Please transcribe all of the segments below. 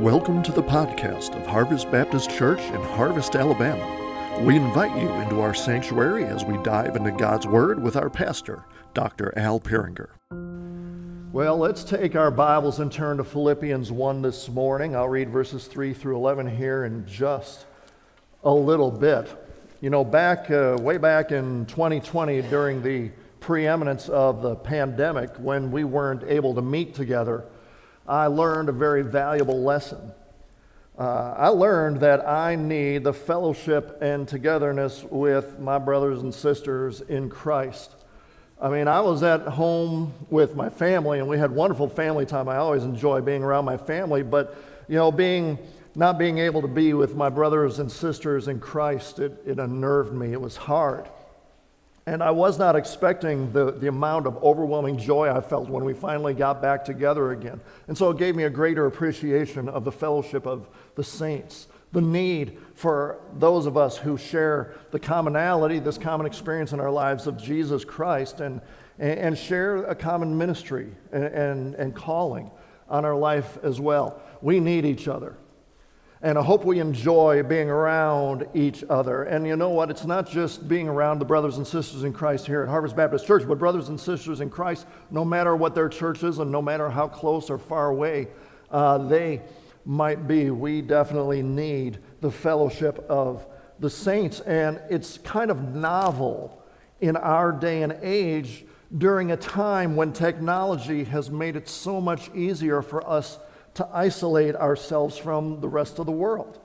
Welcome to the podcast of Harvest Baptist Church in Harvest, Alabama. We invite you into our sanctuary as we dive into God's Word with our pastor, Dr. Al Peringer. Well, let's take our Bibles and turn to Philippians 1 this morning. I'll read verses 3 through 11 here in just a little bit. You know, back uh, way back in 2020 during the preeminence of the pandemic when we weren't able to meet together, I learned a very valuable lesson. Uh, I learned that I need the fellowship and togetherness with my brothers and sisters in Christ. I mean, I was at home with my family and we had wonderful family time. I always enjoy being around my family, but you know, being not being able to be with my brothers and sisters in Christ, it, it unnerved me. It was hard. And I was not expecting the, the amount of overwhelming joy I felt when we finally got back together again. And so it gave me a greater appreciation of the fellowship of the saints, the need for those of us who share the commonality, this common experience in our lives of Jesus Christ, and, and share a common ministry and, and, and calling on our life as well. We need each other. And I hope we enjoy being around each other. And you know what? It's not just being around the brothers and sisters in Christ here at Harvest Baptist Church, but brothers and sisters in Christ, no matter what their church is and no matter how close or far away uh, they might be, we definitely need the fellowship of the saints. And it's kind of novel in our day and age during a time when technology has made it so much easier for us to isolate ourselves from the rest of the world.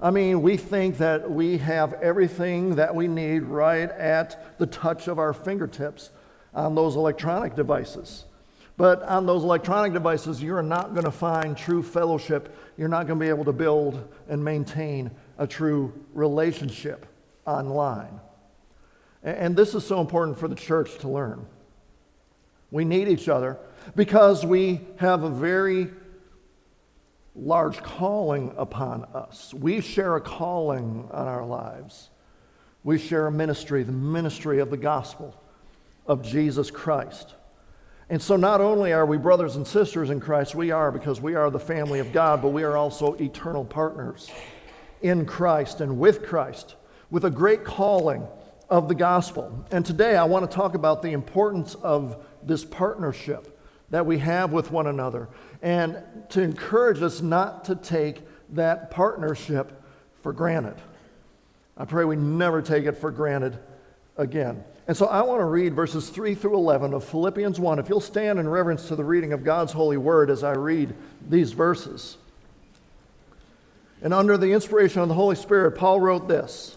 I mean, we think that we have everything that we need right at the touch of our fingertips on those electronic devices. But on those electronic devices, you're not going to find true fellowship. You're not going to be able to build and maintain a true relationship online. And this is so important for the church to learn. We need each other because we have a very large calling upon us. We share a calling on our lives. We share a ministry, the ministry of the gospel of Jesus Christ. And so, not only are we brothers and sisters in Christ, we are because we are the family of God, but we are also eternal partners in Christ and with Christ with a great calling of the gospel. And today I want to talk about the importance of this partnership that we have with one another and to encourage us not to take that partnership for granted. I pray we never take it for granted again. And so I want to read verses 3 through 11 of Philippians 1. If you'll stand in reverence to the reading of God's holy word as I read these verses. And under the inspiration of the Holy Spirit, Paul wrote this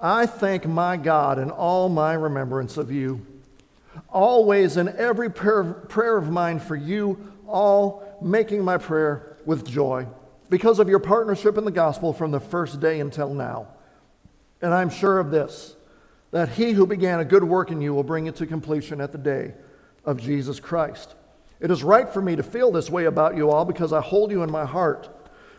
I thank my God in all my remembrance of you always in every prayer, of mine for you, all making my prayer with joy because of your partnership in the gospel from the first day until now. And I'm sure of this that he who began a good work in you will bring it to completion at the day of Jesus Christ. It is right for me to feel this way about you all because I hold you in my heart.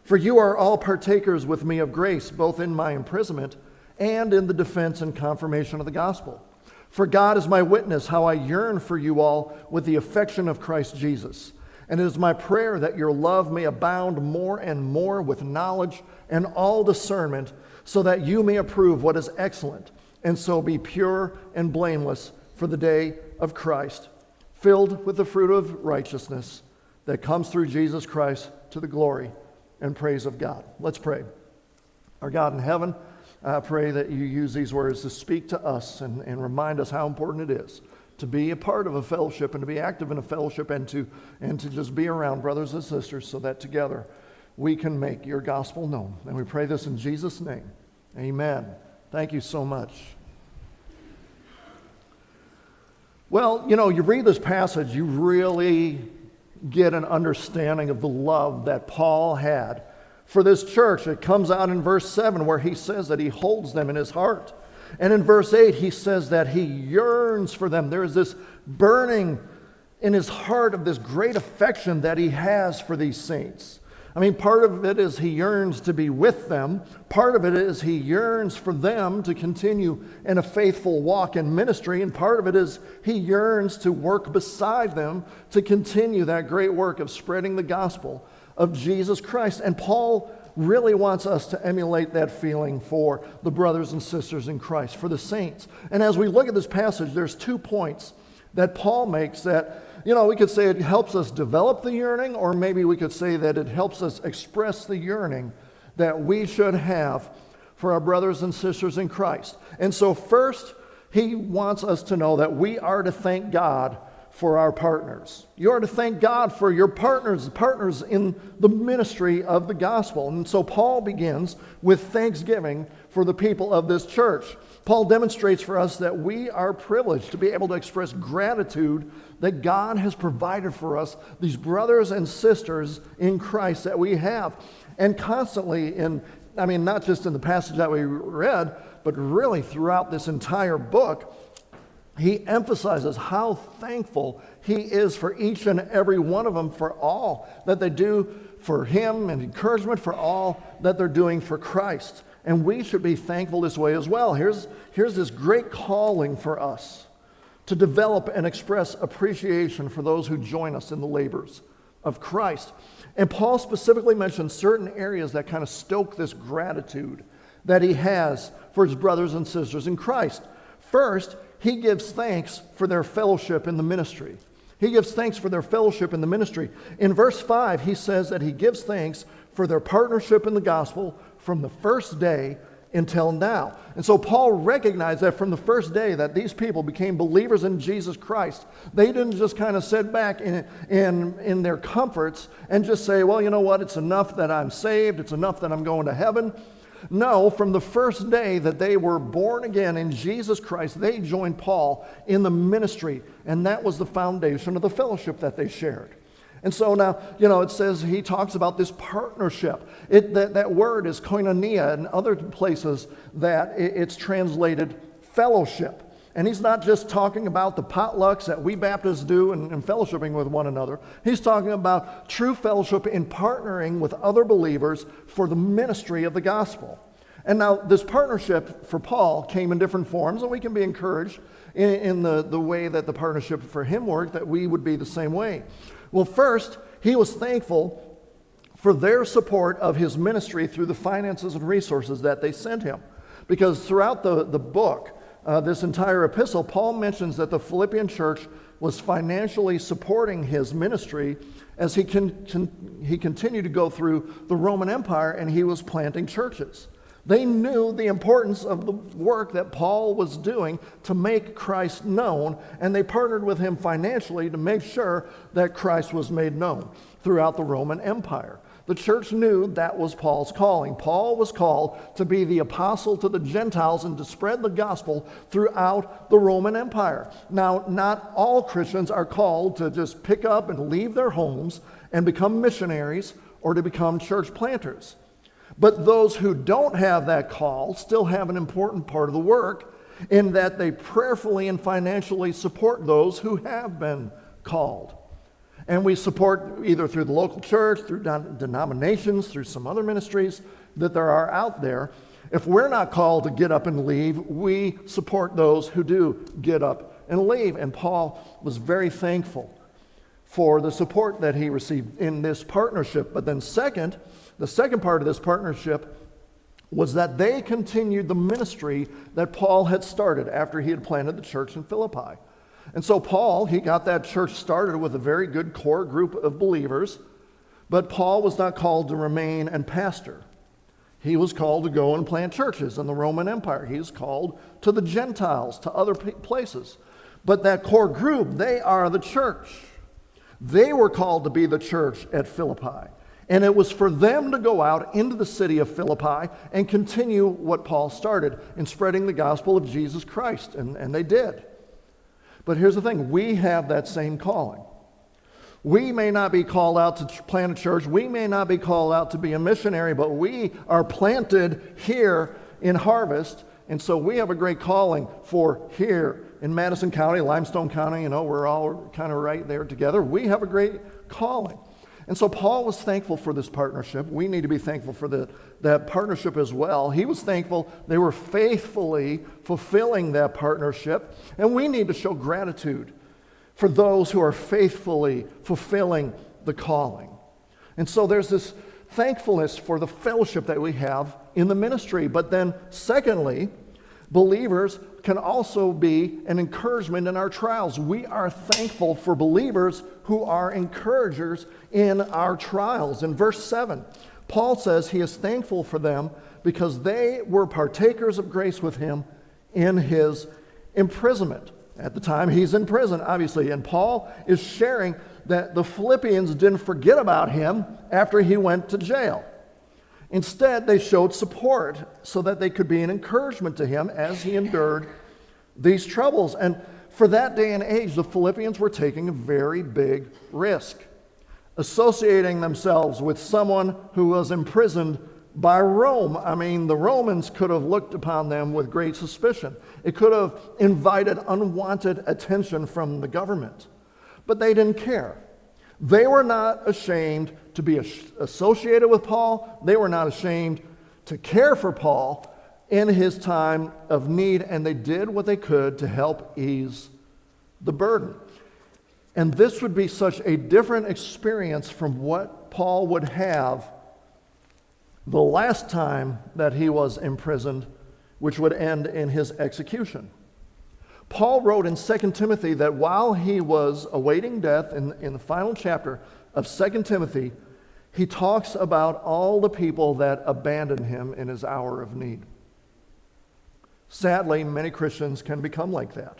For you are all partakers with me of grace, both in my imprisonment and in the defense and confirmation of the gospel. For God is my witness how I yearn for you all with the affection of Christ Jesus. And it is my prayer that your love may abound more and more with knowledge and all discernment, so that you may approve what is excellent, and so be pure and blameless for the day of Christ, filled with the fruit of righteousness that comes through Jesus Christ to the glory and praise of God. Let's pray. Our God in heaven, I pray that you use these words to speak to us and, and remind us how important it is to be a part of a fellowship and to be active in a fellowship and to, and to just be around brothers and sisters so that together we can make your gospel known. And we pray this in Jesus' name. Amen. Thank you so much. Well, you know, you read this passage, you really get an understanding of the love that Paul had for this church. It comes out in verse 7 where he says that he holds them in his heart. And in verse 8, he says that he yearns for them. There is this burning in his heart of this great affection that he has for these saints. I mean, part of it is he yearns to be with them. Part of it is he yearns for them to continue in a faithful walk in ministry. And part of it is he yearns to work beside them to continue that great work of spreading the gospel of Jesus Christ. And Paul really wants us to emulate that feeling for the brothers and sisters in Christ, for the saints. And as we look at this passage, there's two points that Paul makes that, you know, we could say it helps us develop the yearning, or maybe we could say that it helps us express the yearning that we should have for our brothers and sisters in Christ. And so, first, he wants us to know that we are to thank God for our partners. You are to thank God for your partners, partners in the ministry of the gospel. And so Paul begins with thanksgiving for the people of this church. Paul demonstrates for us that we are privileged to be able to express gratitude that God has provided for us these brothers and sisters in Christ that we have. And constantly in I mean not just in the passage that we read, but really throughout this entire book, he emphasizes how thankful he is for each and every one of them for all that they do for him and encouragement for all that they're doing for Christ. And we should be thankful this way as well. Here's, here's this great calling for us to develop and express appreciation for those who join us in the labors of Christ. And Paul specifically mentions certain areas that kind of stoke this gratitude that he has for his brothers and sisters in Christ. First, he gives thanks for their fellowship in the ministry. He gives thanks for their fellowship in the ministry. In verse 5, he says that he gives thanks for their partnership in the gospel from the first day until now. And so Paul recognized that from the first day that these people became believers in Jesus Christ, they didn't just kind of sit back in, in, in their comforts and just say, well, you know what, it's enough that I'm saved, it's enough that I'm going to heaven. No, from the first day that they were born again in Jesus Christ, they joined Paul in the ministry, and that was the foundation of the fellowship that they shared. And so now, you know, it says he talks about this partnership. It, that, that word is koinonia, and other places that it, it's translated fellowship. And he's not just talking about the potlucks that we Baptists do and, and, fellowshipping with one another. He's talking about true fellowship in partnering with other believers for the ministry of the gospel. And now, this partnership for Paul came in different forms, and we can be encouraged in, in the, the way that the partnership for him worked, that we would be the same way. Well, first, he was thankful for their support of his ministry through the finances and resources that they sent him. Because throughout the, the book, uh, this entire epistle, Paul mentions that the Philippian church was financially supporting his ministry as he, con- con- he continued to go through the Roman Empire and he was planting churches. They knew the importance of the work that Paul was doing to make Christ known, and they partnered with him financially to make sure that Christ was made known throughout the Roman Empire. The church knew that was Paul's calling. Paul was called to be the apostle to the Gentiles and to spread the gospel throughout the Roman Empire. Now, not all Christians are called to just pick up and leave their homes and become missionaries or to become church planters. But those who don't have that call still have an important part of the work in that they prayerfully and financially support those who have been called. And we support either through the local church, through denominations, through some other ministries that there are out there. If we're not called to get up and leave, we support those who do get up and leave. And Paul was very thankful for the support that he received in this partnership. But then, second, the second part of this partnership was that they continued the ministry that Paul had started after he had planted the church in Philippi. And so, Paul, he got that church started with a very good core group of believers, but Paul was not called to remain and pastor. He was called to go and plant churches in the Roman Empire. He was called to the Gentiles, to other places. But that core group, they are the church. They were called to be the church at Philippi. And it was for them to go out into the city of Philippi and continue what Paul started in spreading the gospel of Jesus Christ. And, and they did. But here's the thing we have that same calling. We may not be called out to plant a church, we may not be called out to be a missionary, but we are planted here in Harvest. And so we have a great calling for here in Madison County, Limestone County. You know, we're all kind of right there together. We have a great calling. And so Paul was thankful for this partnership. We need to be thankful for the, that partnership as well. He was thankful they were faithfully fulfilling that partnership. And we need to show gratitude for those who are faithfully fulfilling the calling. And so there's this thankfulness for the fellowship that we have in the ministry. But then, secondly, believers can also be an encouragement in our trials. We are thankful for believers who are encouragers in our trials. In verse 7, Paul says he is thankful for them because they were partakers of grace with him in his imprisonment. At the time, he's in prison, obviously, and Paul is sharing that the Philippians didn't forget about him after he went to jail. Instead, they showed support so that they could be an encouragement to him as he endured these troubles. And for that day and age, the Philippians were taking a very big risk, associating themselves with someone who was imprisoned by Rome. I mean, the Romans could have looked upon them with great suspicion. It could have invited unwanted attention from the government. But they didn't care. They were not ashamed to be associated with Paul. They were not ashamed to care for Paul in his time of need, and they did what they could to help ease the burden. And this would be such a different experience from what Paul would have the last time that he was imprisoned, which would end in his execution. Paul wrote in 2 Timothy that while he was awaiting death, in, in the final chapter of 2 Timothy, he talks about all the people that abandoned him in his hour of need. Sadly, many Christians can become like that.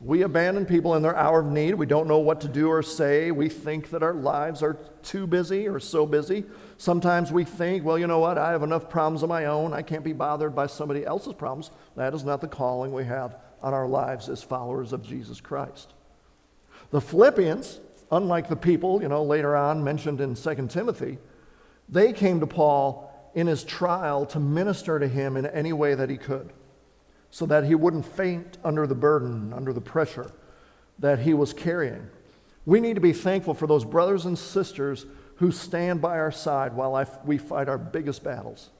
We abandon people in their hour of need. We don't know what to do or say. We think that our lives are too busy or so busy. Sometimes we think, well, you know what? I have enough problems of my own. I can't be bothered by somebody else's problems. That is not the calling we have on our lives as followers of Jesus Christ. The Philippians, unlike the people, you know, later on mentioned in 2 Timothy, they came to Paul in his trial to minister to him in any way that he could so that he wouldn't faint under the burden, under the pressure that he was carrying. We need to be thankful for those brothers and sisters who stand by our side while we fight our biggest battles.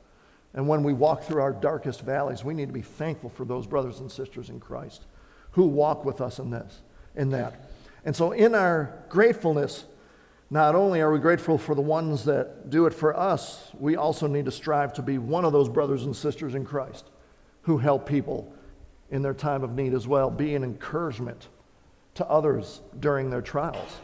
And when we walk through our darkest valleys, we need to be thankful for those brothers and sisters in Christ who walk with us in this, in that. And so in our gratefulness, not only are we grateful for the ones that do it for us, we also need to strive to be one of those brothers and sisters in Christ who help people in their time of need as well, be an encouragement to others during their trials.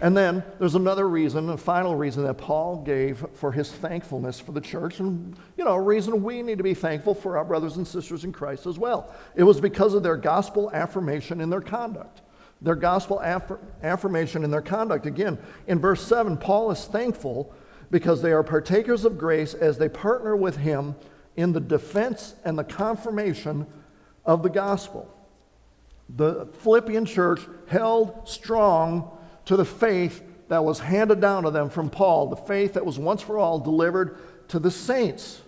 And then there's another reason, a final reason that Paul gave for his thankfulness for the church, and you know, a reason we need to be thankful for our brothers and sisters in Christ as well. It was because of their gospel affirmation in their conduct. Their gospel aff- affirmation and their conduct. Again, in verse 7, Paul is thankful because they are partakers of grace as they partner with him in the defense and the confirmation of the gospel. The Philippian church held strong to the faith that was handed down to them from Paul, the faith that was once for all delivered to the saints.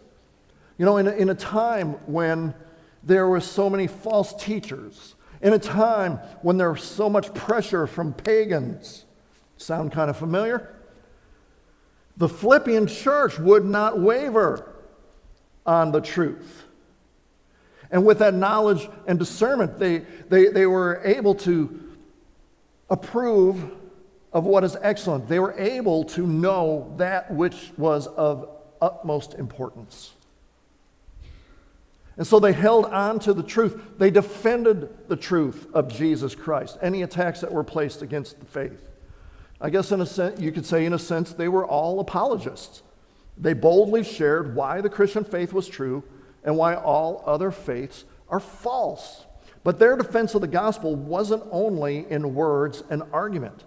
You know, in a, in a time when there were so many false teachers, in a time when there was so much pressure from pagans, sound kind of familiar? The Philippian church would not waver on the truth. And with that knowledge and discernment, they, they, they were able to approve of what is excellent. They were able to know that which was of utmost importance. And so they held on to the truth. They defended the truth of Jesus Christ, any attacks that were placed against the faith. I guess, in a sense, you could say, in a sense, they were all apologists they boldly shared why the Christian faith was true and why all other faiths are false. But their defense of the gospel wasn't only in words and argument.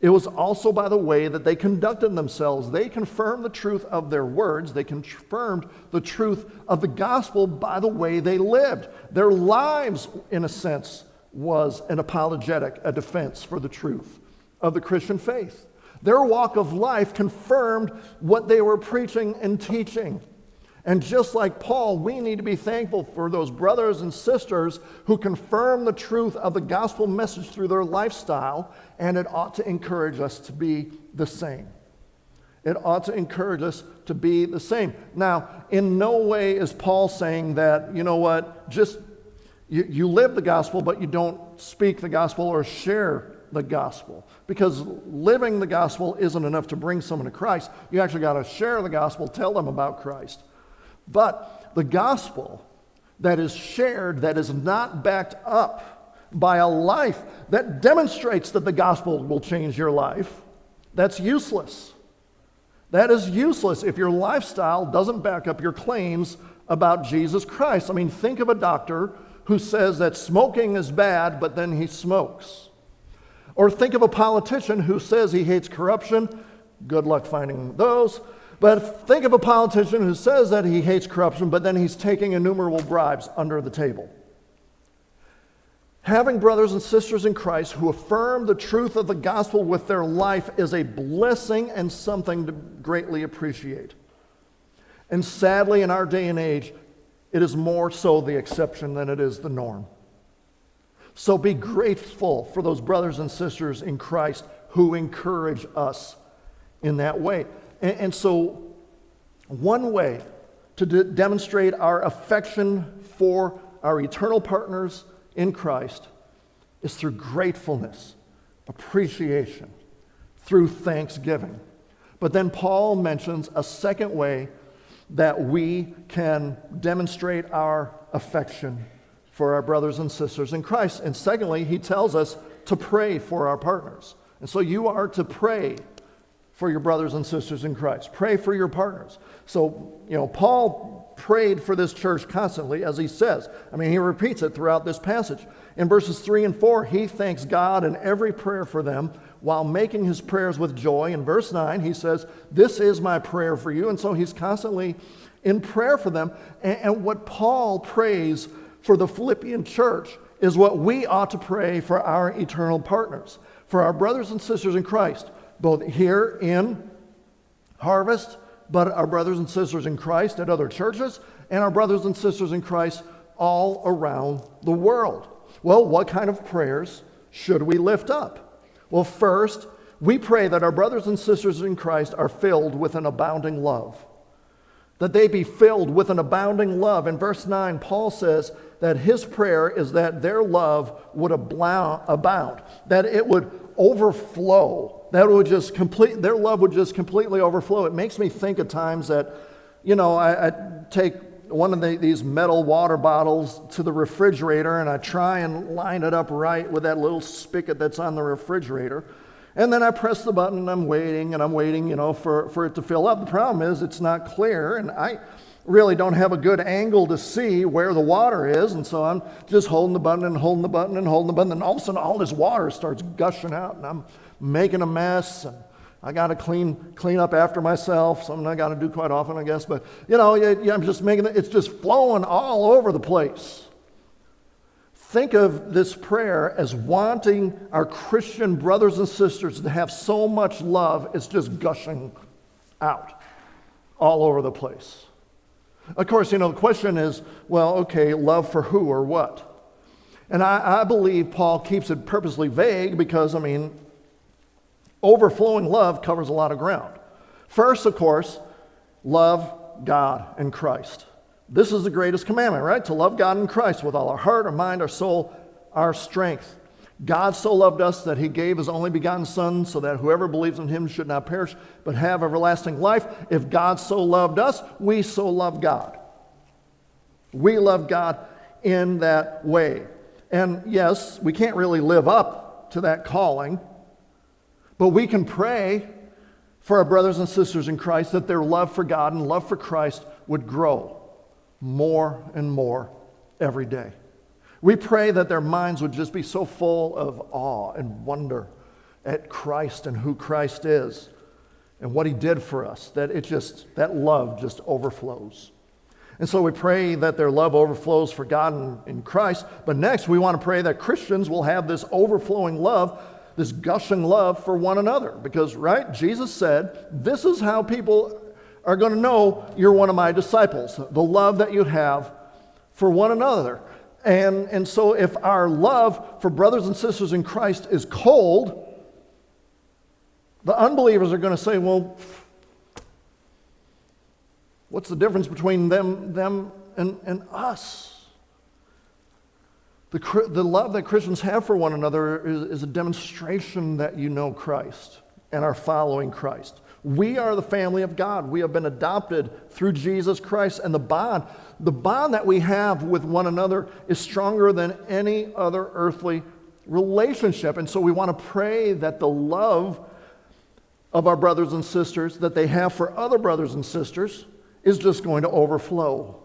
It was also by the way that they conducted themselves. They confirmed the truth of their words. They confirmed the truth of the gospel by the way they lived. Their lives, in a sense, was an apologetic, a defense for the truth of the Christian faith. Their walk of life confirmed what they were preaching and teaching. And just like Paul, we need to be thankful for those brothers and sisters who confirm the truth of the gospel message through their lifestyle, and it ought to encourage us to be the same. It ought to encourage us to be the same. Now, in no way is Paul saying that, you know what, just you, you live the gospel, but you don't speak the gospel or share the gospel. Because living the gospel isn't enough to bring someone to Christ. You actually got to share the gospel, tell them about Christ. But the gospel that is shared, that is not backed up by a life that demonstrates that the gospel will change your life, that's useless. That is useless if your lifestyle doesn't back up your claims about Jesus Christ. I mean, think of a doctor who says that smoking is bad, but then he smokes. Or think of a politician who says he hates corruption. Good luck finding those. But think of a politician who says that he hates corruption, but then he's taking innumerable bribes under the table. Having brothers and sisters in Christ who affirm the truth of the gospel with their life is a blessing and something to greatly appreciate. And sadly, in our day and age, it is more so the exception than it is the norm. So be grateful for those brothers and sisters in Christ who encourage us in that way. And, and so, one way to de- demonstrate our affection for our eternal partners in Christ is through gratefulness, appreciation, through thanksgiving. But then Paul mentions a second way that we can demonstrate our affection for our brothers and sisters in Christ. And secondly, he tells us to pray for our partners. And so you are to pray for your brothers and sisters in Christ. Pray for your partners. So, you know, Paul prayed for this church constantly, as he says. I mean, he repeats it throughout this passage. In verses 3 and 4, he thanks God in every prayer for them while making his prayers with joy. In verse 9, he says, This is my prayer for you. And so he's constantly in prayer for them. And, and what Paul prays for the Philippian church is what we ought to pray for our eternal partners, for our brothers and sisters in Christ, both here in Harvest, but our brothers and sisters in Christ at other churches, and our brothers and sisters in Christ all around the world. Well, what kind of prayers should we lift up? Well, first, we pray that our brothers and sisters in Christ are filled with an abounding love. That they be filled with an abounding love. In verse 9, Paul says that his prayer is that their love would abound, that it would overflow, that would just complete, their love would just completely overflow. It makes me think at times that, you know, I, I take one of the, these metal water bottles to the refrigerator and I try and line it up right with that little spigot that's on the refrigerator. And then I press the button and I'm waiting and I'm waiting, you know, for, for it to fill up. The problem is it's not clear and I really don't have a good angle to see where the water is. And so I'm just holding the button and holding the button and holding the button. And all of a sudden all this water starts gushing out and I'm making a mess. And I got to clean, clean up after myself, something I got to do quite often, I guess. But, you know, I'm just making it, it's just flowing all over the place. Think of this prayer as wanting our Christian brothers and sisters to have so much love, it's just gushing out all over the place. Of course, you know, the question is well, okay, love for who or what? And I, I believe Paul keeps it purposely vague because, I mean, Overflowing love covers a lot of ground. First, of course, love God and Christ. This is the greatest commandment, right? To love God and Christ with all our heart, our mind, our soul, our strength. God so loved us that he gave his only begotten Son so that whoever believes in him should not perish but have everlasting life. If God so loved us, we so love God. We love God in that way. And yes, we can't really live up to that calling but we can pray for our brothers and sisters in Christ that their love for God and love for Christ would grow more and more every day. We pray that their minds would just be so full of awe and wonder at Christ and who Christ is and what he did for us that it just that love just overflows. And so we pray that their love overflows for God and in Christ. But next, we want to pray that Christians will have this overflowing love this gushing love for one another. Because, right, Jesus said, This is how people are going to know you're one of my disciples, the love that you have for one another. And, and so, if our love for brothers and sisters in Christ is cold, the unbelievers are going to say, Well, what's the difference between them, them and, and us? The, the love that Christians have for one another is, is a demonstration that you know Christ and are following Christ. We are the family of God. We have been adopted through Jesus Christ, and the bond, the bond that we have with one another is stronger than any other earthly relationship. And so we want to pray that the love of our brothers and sisters that they have for other brothers and sisters is just going to overflow.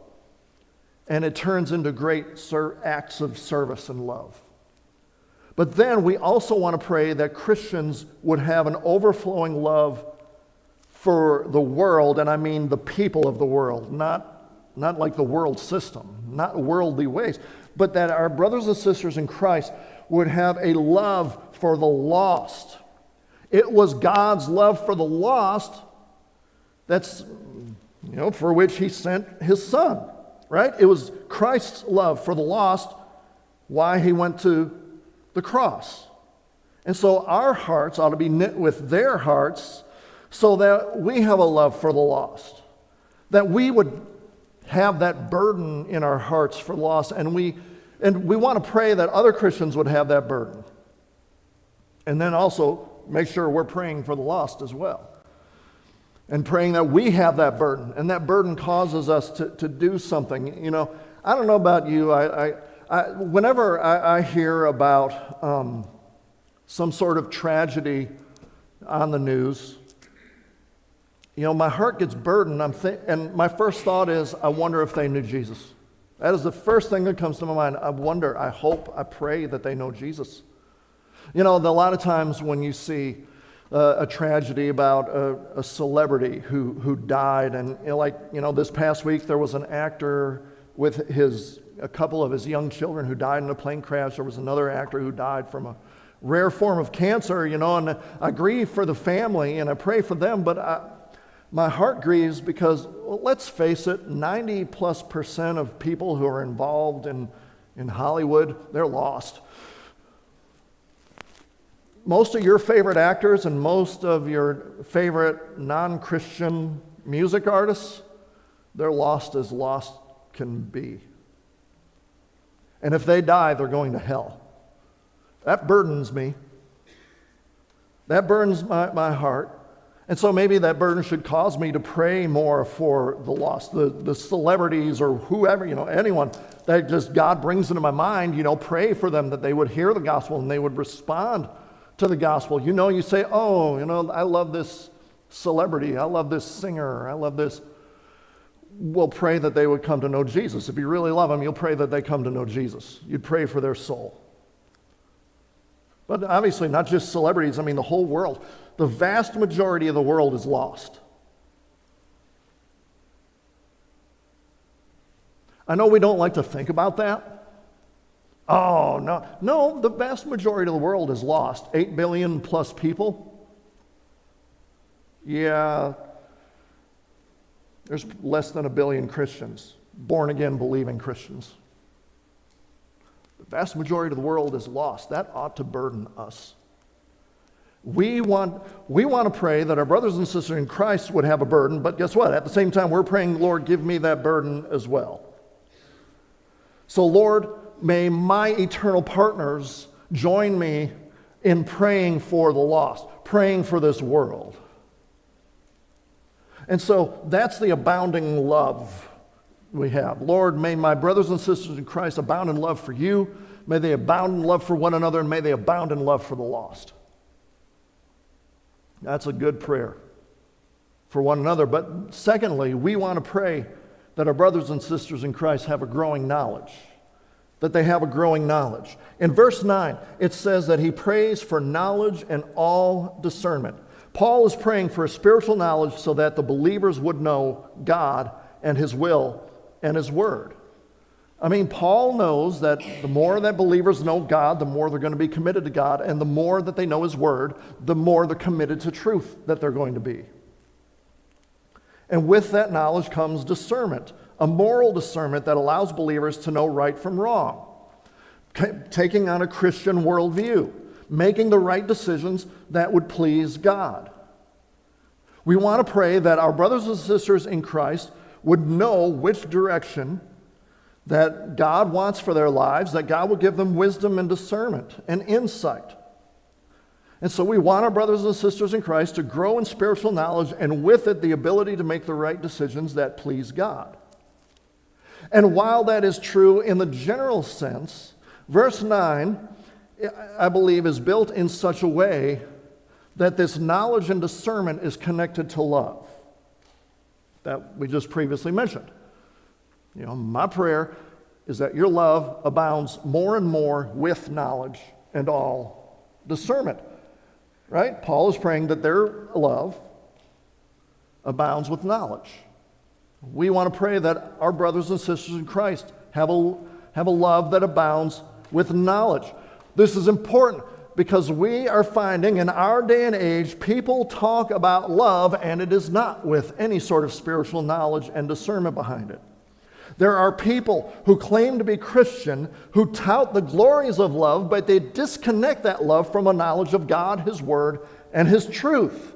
And it turns into great acts of service and love. But then we also want to pray that Christians would have an overflowing love for the world, and I mean the people of the world, not, not like the world system, not worldly ways, but that our brothers and sisters in Christ would have a love for the lost. It was God's love for the lost that's, you know, for which he sent his son, right? It was Christ's love for the lost why he went to the cross. And so our hearts ought to be knit with their hearts so that we have a love for the lost, that we would have that burden in our hearts for lost, and we, and we want to pray that other Christians would have that burden. And then also make sure we're praying for the lost as well. And praying that we have that burden, and that burden causes us to, to do something. You know, I don't know about you, I, I, I whenever I, I, hear about um, some sort of tragedy on the news, you know, my heart gets burdened. I'm and my first thought is, I wonder if they knew Jesus. That is the first thing that comes to my mind. I wonder, I hope, I pray that they know Jesus. You know, a lot of times when you see a tragedy about a, a, celebrity who, who died, and you know, like, you know, this past week there was an actor with his, a couple of his young children who died in a plane crash. There was another actor who died from a rare form of cancer, you know, and I grieve for the family and I pray for them, but I, my heart grieves because, well, let's face it, 90 plus percent of people who are involved in, in Hollywood, they're lost. Most of your favorite actors and most of your favorite non Christian music artists, they're lost as lost can be. And if they die, they're going to hell. That burdens me. That burdens my, my heart. And so maybe that burden should cause me to pray more for the lost, the, the celebrities or whoever, you know, anyone that just God brings into my mind, you know, pray for them that they would hear the gospel and they would respond to the gospel. You know, you say, oh, you know, I love this celebrity, I love this singer, I love this. We'll pray that they would come to know Jesus. If you really love them, you'll pray that they come to know Jesus. You'd pray for their soul. But obviously, not just celebrities, I mean, the whole world the vast majority of the world is lost. I know we don't like to think about that. Oh, no. No, the vast majority of the world is lost. 8 billion plus people. Yeah, there's less than a billion Christians, born again, believing Christians. The vast majority of the world is lost. That ought to burden us. We want, we want to pray that our brothers and sisters in Christ would have a burden, but guess what? At the same time, we're praying, Lord, give me that burden as well. So, Lord, may my eternal partners join me in praying for the lost, praying for this world. And so that's the abounding love we have. Lord, may my brothers and sisters in Christ abound in love for you. May they abound in love for one another, and may they abound in love for the lost. That's a good prayer for one another. But secondly, we want to pray that our brothers and sisters in Christ have a growing knowledge. That they have a growing knowledge. In verse 9, it says that he prays for knowledge and all discernment. Paul is praying for a spiritual knowledge so that the believers would know God and his will and his word. I mean, Paul knows that the more that believers know God, the more they're going to be committed to God, and the more that they know His Word, the more they're committed to truth that they're going to be. And with that knowledge comes discernment, a moral discernment that allows believers to know right from wrong, taking on a Christian worldview, making the right decisions that would please God. We want to pray that our brothers and sisters in Christ would know which direction that God wants for their lives, that God will give them wisdom and discernment and insight. And so we want our brothers and sisters in Christ to grow in spiritual knowledge and with it the ability to make the right decisions that please God. And while that is true in the general sense, verse 9, I believe, is built in such a way that this knowledge and discernment is connected to love that we just previously mentioned. You know, my prayer is that your love abounds more and more with knowledge and all discernment. Right? Paul is praying that their love abounds with knowledge. We want to pray that our brothers and sisters in Christ have a, have a love that abounds with knowledge. This is important because we are finding in our day and age people talk about love and it is not with any sort of spiritual knowledge and discernment behind it. There are people who claim to be Christian who tout the glories of love, but they disconnect that love from a knowledge of God, His Word, and His truth.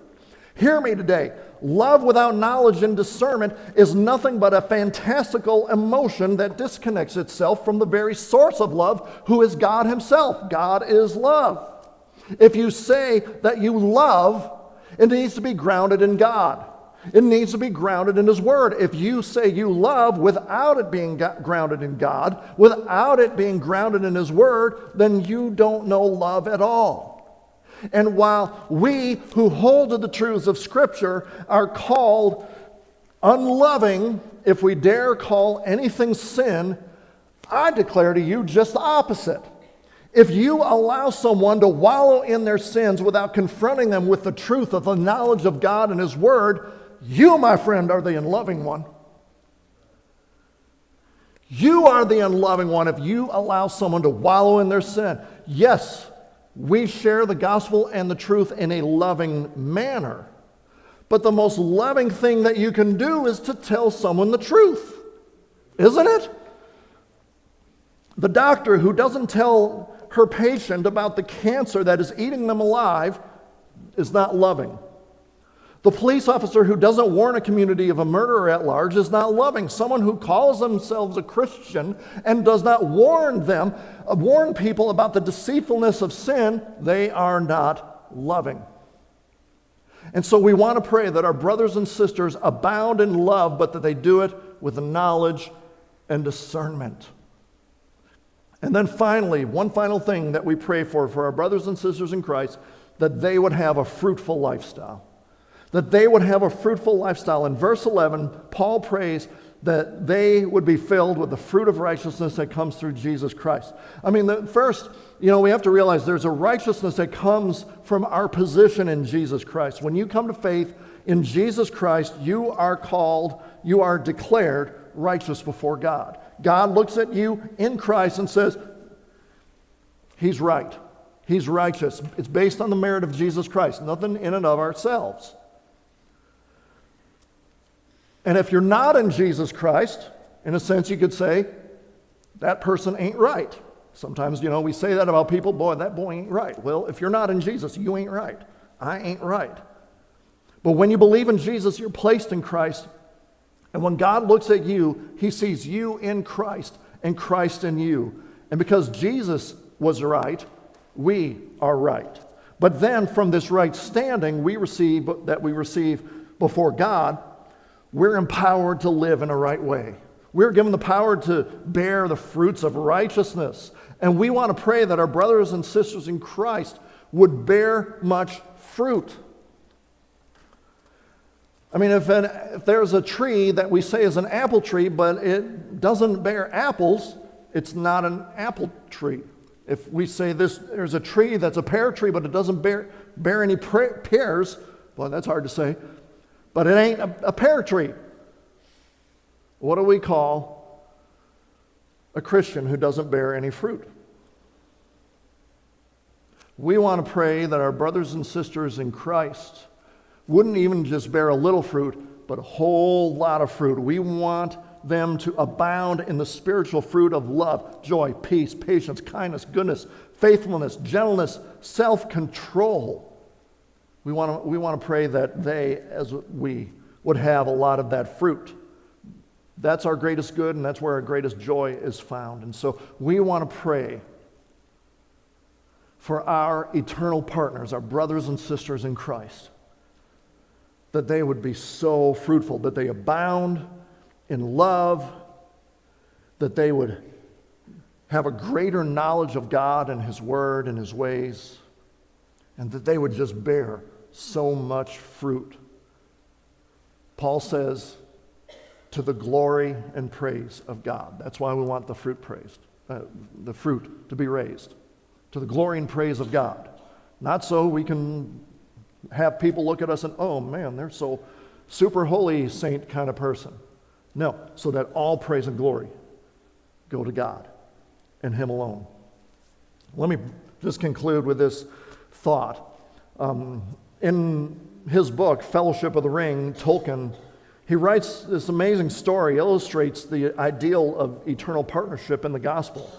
Hear me today. Love without knowledge and discernment is nothing but a fantastical emotion that disconnects itself from the very source of love, who is God Himself. God is love. If you say that you love, it needs to be grounded in God. It needs to be grounded in His Word. If you say you love without it being grounded in God, without it being grounded in His Word, then you don't know love at all. And while we who hold to the truths of Scripture are called unloving, if we dare call anything sin, I declare to you just the opposite. If you allow someone to wallow in their sins without confronting them with the truth of the knowledge of God and His Word, you, my friend, are the unloving one. You are the unloving one if you allow someone to wallow in their sin. Yes, we share the gospel and the truth in a loving manner. But the most loving thing that you can do is to tell someone the truth, isn't it? The doctor who doesn't tell her patient about the cancer that is eating them alive is not loving. The police officer who doesn't warn a community of a murderer at large is not loving. Someone who calls themselves a Christian and does not warn them, uh, warn people about the deceitfulness of sin, they are not loving. And so we want to pray that our brothers and sisters abound in love, but that they do it with knowledge and discernment. And then finally, one final thing that we pray for for our brothers and sisters in Christ, that they would have a fruitful lifestyle that they would have a fruitful lifestyle. In verse 11, Paul prays that they would be filled with the fruit of righteousness that comes through Jesus Christ. I mean, the, first, you know, we have to realize there's a righteousness that comes from our position in Jesus Christ. When you come to faith in Jesus Christ, you are called, you are declared righteous before God. God looks at you in Christ and says, He's right. He's righteous. It's based on the merit of Jesus Christ, nothing in and of ourselves. And if you're not in Jesus Christ, in a sense, you could say, that person ain't right. Sometimes, you know, we say that about people, boy, that boy ain't right. Well, if you're not in Jesus, you ain't right. I ain't right. But when you believe in Jesus, you're placed in Christ. And when God looks at you, he sees you in Christ and Christ in you. And because Jesus was right, we are right. But then from this right standing we receive that we receive before God, we're empowered to live in a right way. We're given the power to bear the fruits of righteousness. And we want to pray that our brothers and sisters in Christ would bear much fruit. I mean, if, an, if there's a tree that we say is an apple tree, but it doesn't bear apples, it's not an apple tree. If we say this, there's a tree that's a pear tree, but it doesn't bear, bear any pears, well, that's hard to say but it ain't a, a pear tree. What do we call a Christian who doesn't bear any fruit? We want to pray that our brothers and sisters in Christ wouldn't even just bear a little fruit, but a whole lot of fruit. We want them to abound in the spiritual fruit of love, joy, peace, patience, kindness, goodness, faithfulness, gentleness, self control. We want to we want to pray that they, as we, would have a lot of that fruit. That's our greatest good, and that's where our greatest joy is found. And so we want to pray for our eternal partners, our brothers and sisters in Christ, that they would be so fruitful, that they abound in love, that they would have a greater knowledge of God and His Word and His ways, and that they would just bear so much fruit. Paul says, to the glory and praise of God. That's why we want the fruit praised, uh, the fruit to be raised, to the glory and praise of God. Not so we can have people look at us and, oh man, they're so super holy saint kind of person. No, so that all praise and glory go to God and Him alone. Let me just conclude with this thought. Um, in his book, Fellowship of the Ring, Tolkien he writes this amazing story, illustrates the ideal of eternal partnership in the gospel.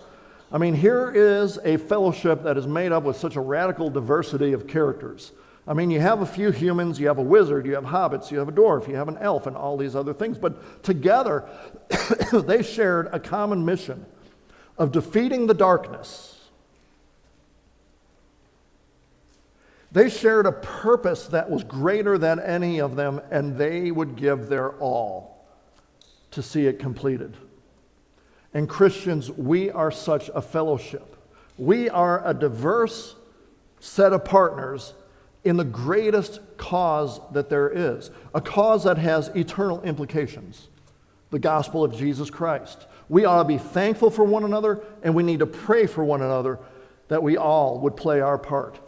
I mean, here is a fellowship that is made up with such a radical diversity of characters. I mean, you have a few humans, you have a wizard, you have hobbits, you have a dwarf, you have an elf, and all these other things. But together, they shared a common mission of defeating the darkness They shared a purpose that was greater than any of them, and they would give their all to see it completed. And Christians, we are such a fellowship. We are a diverse set of partners in the greatest cause that there is, a cause that has eternal implications the gospel of Jesus Christ. We ought to be thankful for one another, and we need to pray for one another that we all would play our part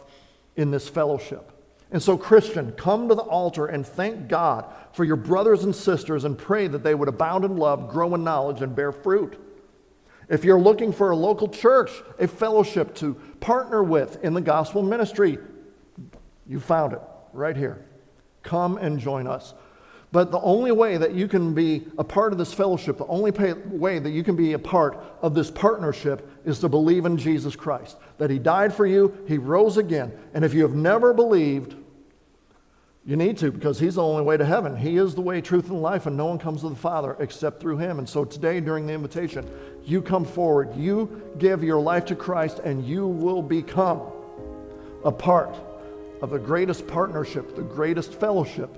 in this fellowship. And so, Christian, come to the altar and thank God for your brothers and sisters and pray that they would abound in love, grow in knowledge, and bear fruit. If you're looking for a local church, a fellowship to partner with in the gospel ministry, you found it right here. Come and join us. But the only way that you can be a part of this fellowship, the only pay, way that you can be a part of this partnership is to believe in Jesus Christ. That He died for you, He rose again. And if you have never believed, you need to because He's the only way to heaven. He is the way, truth, and life, and no one comes to the Father except through Him. And so today, during the invitation, you come forward, you give your life to Christ, and you will become a part of the greatest partnership, the greatest fellowship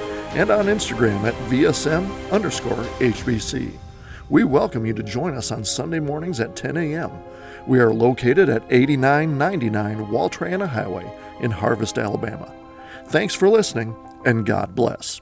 and on Instagram at VSM underscore HBC. We welcome you to join us on Sunday mornings at 10 a.m. We are located at 8999 Wall Triana Highway in Harvest, Alabama. Thanks for listening, and God bless.